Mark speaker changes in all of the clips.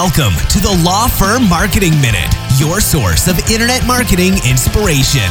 Speaker 1: Welcome to the Law Firm Marketing Minute, your source of internet marketing inspiration.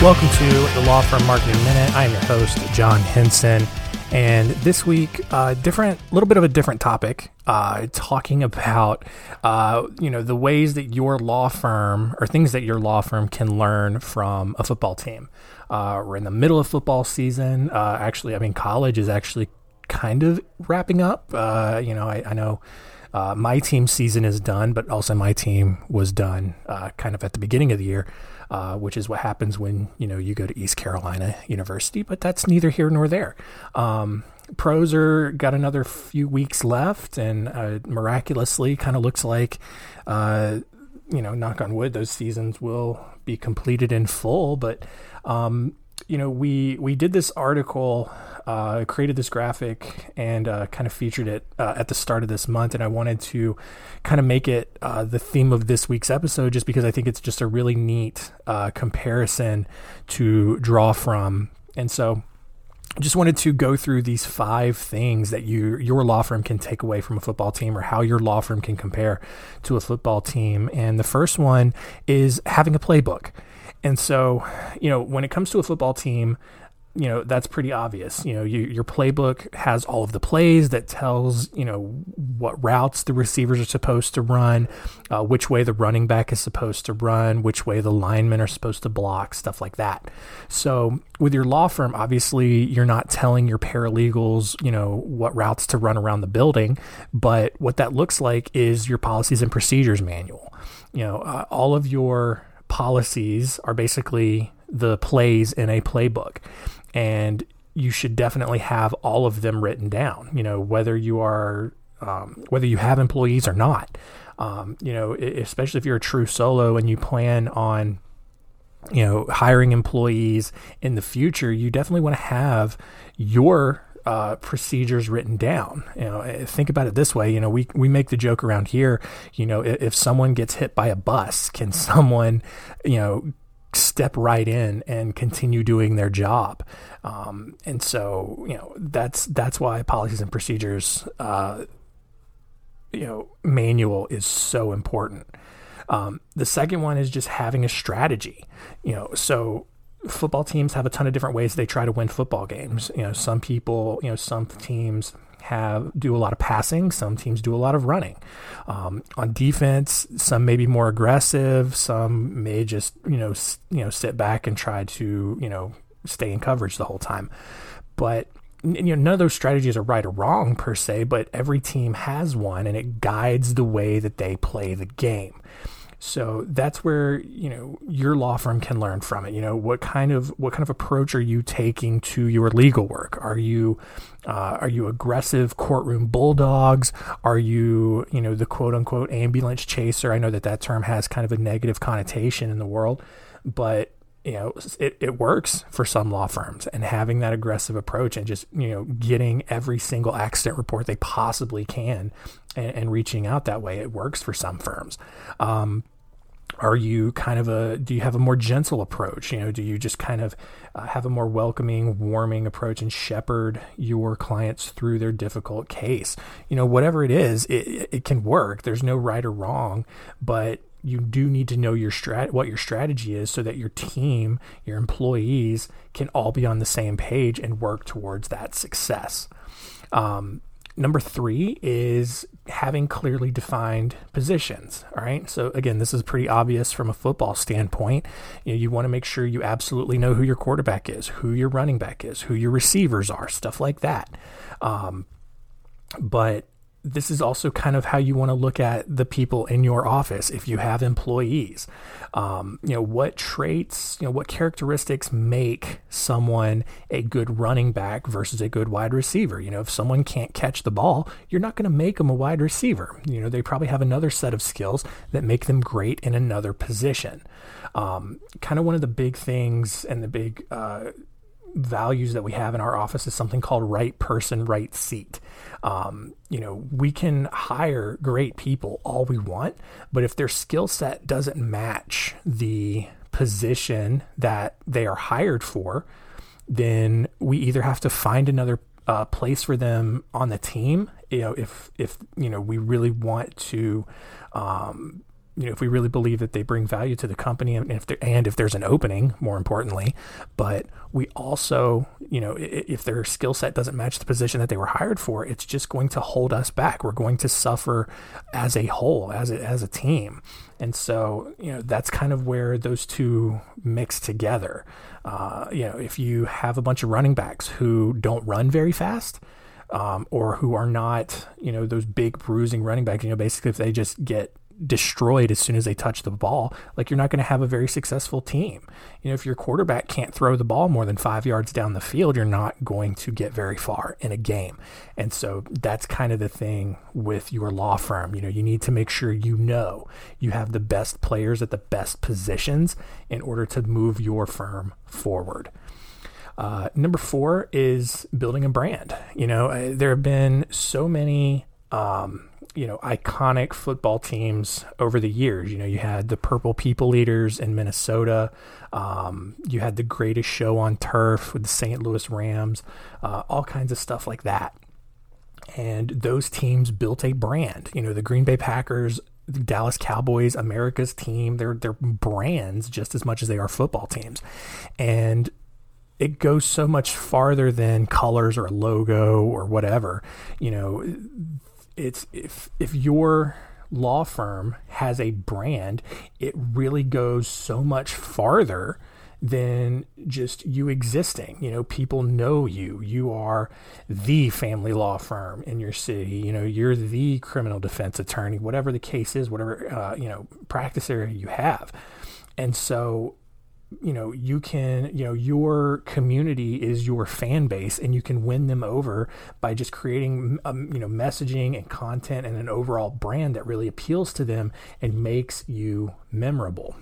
Speaker 2: Welcome to the Law Firm Marketing Minute. I am your host, John Henson. And this week, uh, different, little bit of a different topic, uh, talking about, uh, you know, the ways that your law firm or things that your law firm can learn from a football team. Uh, we're in the middle of football season. Uh, actually, I mean, college is actually kind of wrapping up. Uh, you know, I, I know uh, my team season is done, but also my team was done uh, kind of at the beginning of the year, uh, which is what happens when you know you go to East Carolina University. But that's neither here nor there. Um, pros are got another few weeks left, and uh, miraculously, kind of looks like uh, you know, knock on wood, those seasons will be completed in full. But um, you know, we we did this article, uh, created this graphic, and uh, kind of featured it uh, at the start of this month. And I wanted to kind of make it uh, the theme of this week's episode, just because I think it's just a really neat uh, comparison to draw from. And so, I just wanted to go through these five things that you your law firm can take away from a football team or how your law firm can compare to a football team. And the first one is having a playbook. And so, you know, when it comes to a football team, you know that's pretty obvious. You know you, your playbook has all of the plays that tells you know what routes the receivers are supposed to run uh, which way the running back is supposed to run which way the linemen are supposed to block stuff like that. So with your law firm obviously you're not telling your paralegals you know what routes to run around the building but what that looks like is your policies and procedures manual. You know uh, all of your policies are basically the plays in a playbook. And you should definitely have all of them written down, you know, whether you are, um, whether you have employees or not. Um, you know, especially if you're a true solo and you plan on, you know, hiring employees in the future, you definitely want to have your uh, procedures written down. You know, eh, think about it this way. You know, we we make the joke around here. You know, if, if someone gets hit by a bus, can someone, you know, step right in and continue doing their job? Um, and so, you know, that's that's why policies and procedures, uh, you know, manual is so important. Um, the second one is just having a strategy. You know, so football teams have a ton of different ways they try to win football games. You know, some people, you know, some teams have do a lot of passing. Some teams do a lot of running. Um, on defense, some may be more aggressive. Some may just you know s- you know sit back and try to you know stay in coverage the whole time. But you know none of those strategies are right or wrong per se. But every team has one, and it guides the way that they play the game. So that's where you know your law firm can learn from it. You know what kind of what kind of approach are you taking to your legal work? Are you uh, are you aggressive courtroom bulldogs? Are you you know the quote unquote ambulance chaser? I know that that term has kind of a negative connotation in the world, but you know it, it works for some law firms and having that aggressive approach and just you know getting every single accident report they possibly can and, and reaching out that way it works for some firms. Um, are you kind of a do you have a more gentle approach? You know do you just kind of uh, have a more welcoming warming approach and shepherd your clients through their difficult case? You know whatever it is it, it can work. There's no right or wrong but you do need to know your strat what your strategy is so that your team your employees can all be on the same page and work towards that success um, Number three is having clearly defined positions. All right. So, again, this is pretty obvious from a football standpoint. You, know, you want to make sure you absolutely know who your quarterback is, who your running back is, who your receivers are, stuff like that. Um, but this is also kind of how you want to look at the people in your office if you have employees. Um, you know what traits you know what characteristics make someone a good running back versus a good wide receiver? You know if someone can't catch the ball you're not going to make them a wide receiver. You know they probably have another set of skills that make them great in another position. Um, kind of one of the big things and the big uh, values that we have in our office is something called right person, right seat. Um, you know, we can hire great people all we want, but if their skill set doesn't match the position that they are hired for, then we either have to find another uh, place for them on the team. You know, if if you know we really want to, um, you know, if we really believe that they bring value to the company, and if there, and if there's an opening, more importantly, but we also, you know, if their skill set doesn't match the position that they were hired for, it's just going to hold us back. We're going to suffer as a whole, as a, as a team, and so you know that's kind of where those two mix together. Uh, you know, if you have a bunch of running backs who don't run very fast. Um, or who are not, you know, those big bruising running backs. You know, basically, if they just get destroyed as soon as they touch the ball, like you're not going to have a very successful team. You know, if your quarterback can't throw the ball more than five yards down the field, you're not going to get very far in a game. And so that's kind of the thing with your law firm. You know, you need to make sure you know you have the best players at the best positions in order to move your firm forward. Uh, number four is building a brand. You know, uh, there have been so many. Um, you know iconic football teams over the years. You know, you had the Purple People Eaters in Minnesota. Um, you had the Greatest Show on Turf with the St. Louis Rams. Uh, all kinds of stuff like that. And those teams built a brand. You know, the Green Bay Packers the Dallas Cowboys, America's team, they're they're brands just as much as they are football teams. And it goes so much farther than colors or a logo or whatever. You know, it's if if your law firm has a brand, it really goes so much farther than just you existing. You know, people know you. You are the family law firm in your city. You know, you're the criminal defense attorney, whatever the case is, whatever, uh, you know, practice area you have. And so you know you can you know your community is your fan base and you can win them over by just creating um, you know messaging and content and an overall brand that really appeals to them and makes you memorable.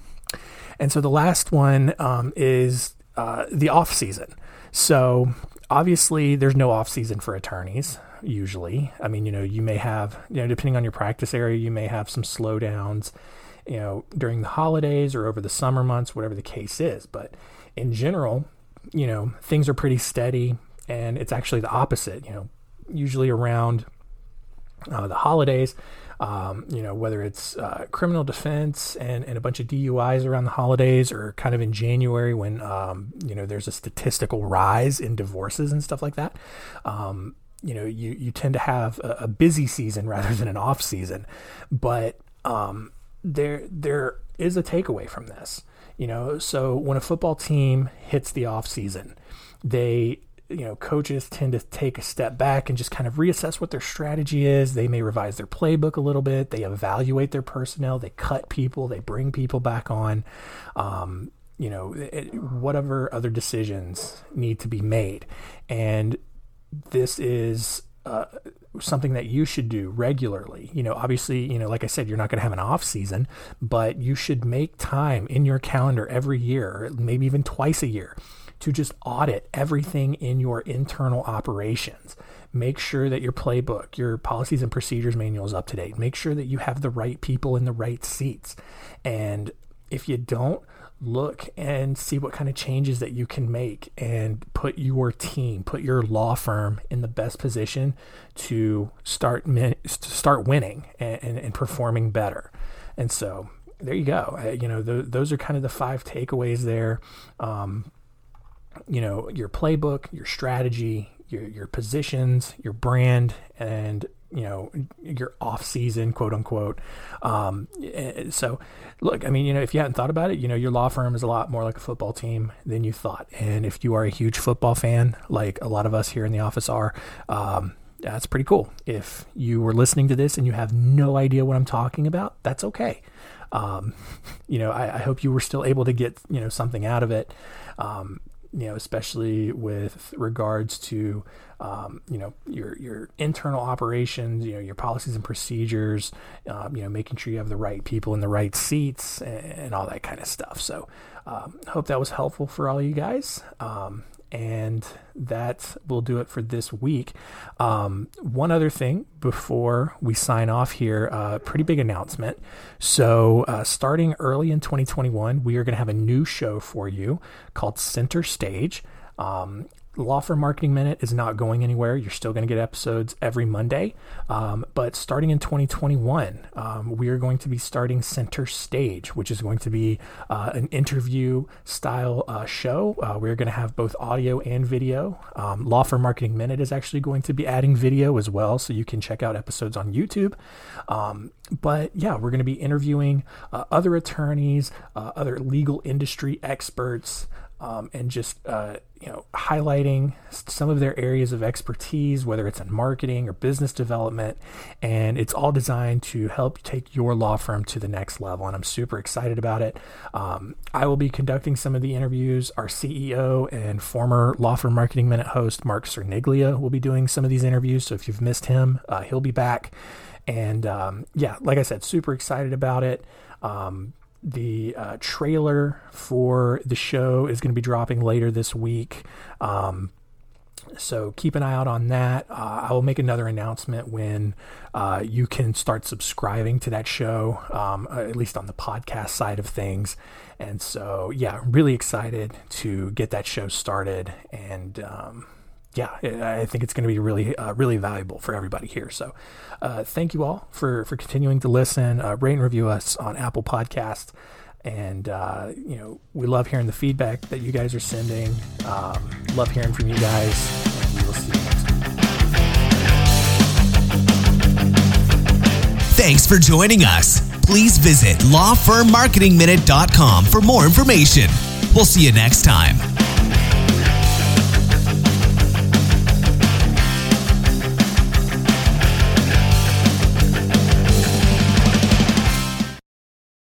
Speaker 2: And so the last one um, is uh, the off season. So obviously there's no off season for attorneys usually. I mean you know you may have you know depending on your practice area you may have some slowdowns you know, during the holidays or over the summer months, whatever the case is. But in general, you know, things are pretty steady and it's actually the opposite, you know, usually around uh, the holidays, um, you know, whether it's uh, criminal defense and, and a bunch of DUIs around the holidays or kind of in January when, um, you know, there's a statistical rise in divorces and stuff like that. Um, you know, you, you tend to have a, a, busy season rather than an off season. But, um, there there is a takeaway from this. You know, so when a football team hits the off season, they you know coaches tend to take a step back and just kind of reassess what their strategy is. They may revise their playbook a little bit. They evaluate their personnel. They cut people. They bring people back on. Um, you know it, whatever other decisions need to be made. And this is uh, something that you should do regularly. You know, obviously, you know, like I said, you're not going to have an off season, but you should make time in your calendar every year, maybe even twice a year, to just audit everything in your internal operations. Make sure that your playbook, your policies and procedures manual is up to date. Make sure that you have the right people in the right seats. And if you don't, look and see what kind of changes that you can make and put your team, put your law firm in the best position to start to start winning and, and, and performing better. And so there you go. Uh, you know, th- those are kind of the five takeaways there. Um, you know, your playbook, your strategy, your your positions, your brand, and you know your off season quote unquote. Um, eh, so look i mean you know if you hadn't thought about it you know your law firm is a lot more like a football team than you thought. And if you are a huge football fan like a lot of us here in the office are um, that's pretty cool. If you were listening to this and you have no idea what i'm talking about that's okay. Um, you know I, I, hope you were still able to get you know something out of it. Um, you know, especially with regards to, um, you know, your your internal operations, you know, your policies and procedures, um, you know, making sure you have the right people in the right seats and, and all that kind of stuff. So, um, hope that was helpful for all you guys. And that will do it for this week. Um, one other thing before we sign off here, a uh, pretty big announcement. So, uh, starting early in 2021, we are going to have a new show for you called Center Stage. Um, Law Firm Marketing Minute is not going anywhere. You're still going to get episodes every Monday. Um, but starting in 2021, um, we are going to be starting Center Stage, which is going to be uh, an interview style uh, show. Uh, we're going to have both audio and video. Um, Law Firm Marketing Minute is actually going to be adding video as well, so you can check out episodes on YouTube. Um, but yeah, we're going to be interviewing uh, other attorneys, uh, other legal industry experts um, and just uh, you know highlighting some of their areas of expertise, whether it's in marketing or business development, and it's all designed to help take your law firm to the next level. And I'm super excited about it. Um, I will be conducting some of the interviews. Our CEO and former Law Firm Marketing Minute host Mark Cerniglia will be doing some of these interviews. So if you've missed him, uh, he'll be back. And um, yeah, like I said, super excited about it. Um, the uh, trailer for the show is going to be dropping later this week. Um, so keep an eye out on that. Uh, I will make another announcement when uh, you can start subscribing to that show, um, uh, at least on the podcast side of things. And so, yeah, really excited to get that show started. And um, yeah, I think it's going to be really, uh, really valuable for everybody here. So, uh, thank you all for for continuing to listen. Uh, rate and review us on Apple Podcast, and uh, you know we love hearing the feedback that you guys are sending. Um, love hearing from you guys, and we will see you next time.
Speaker 1: Thanks for joining us. Please visit lawfirmmarketingminute.com for more information. We'll see you next time.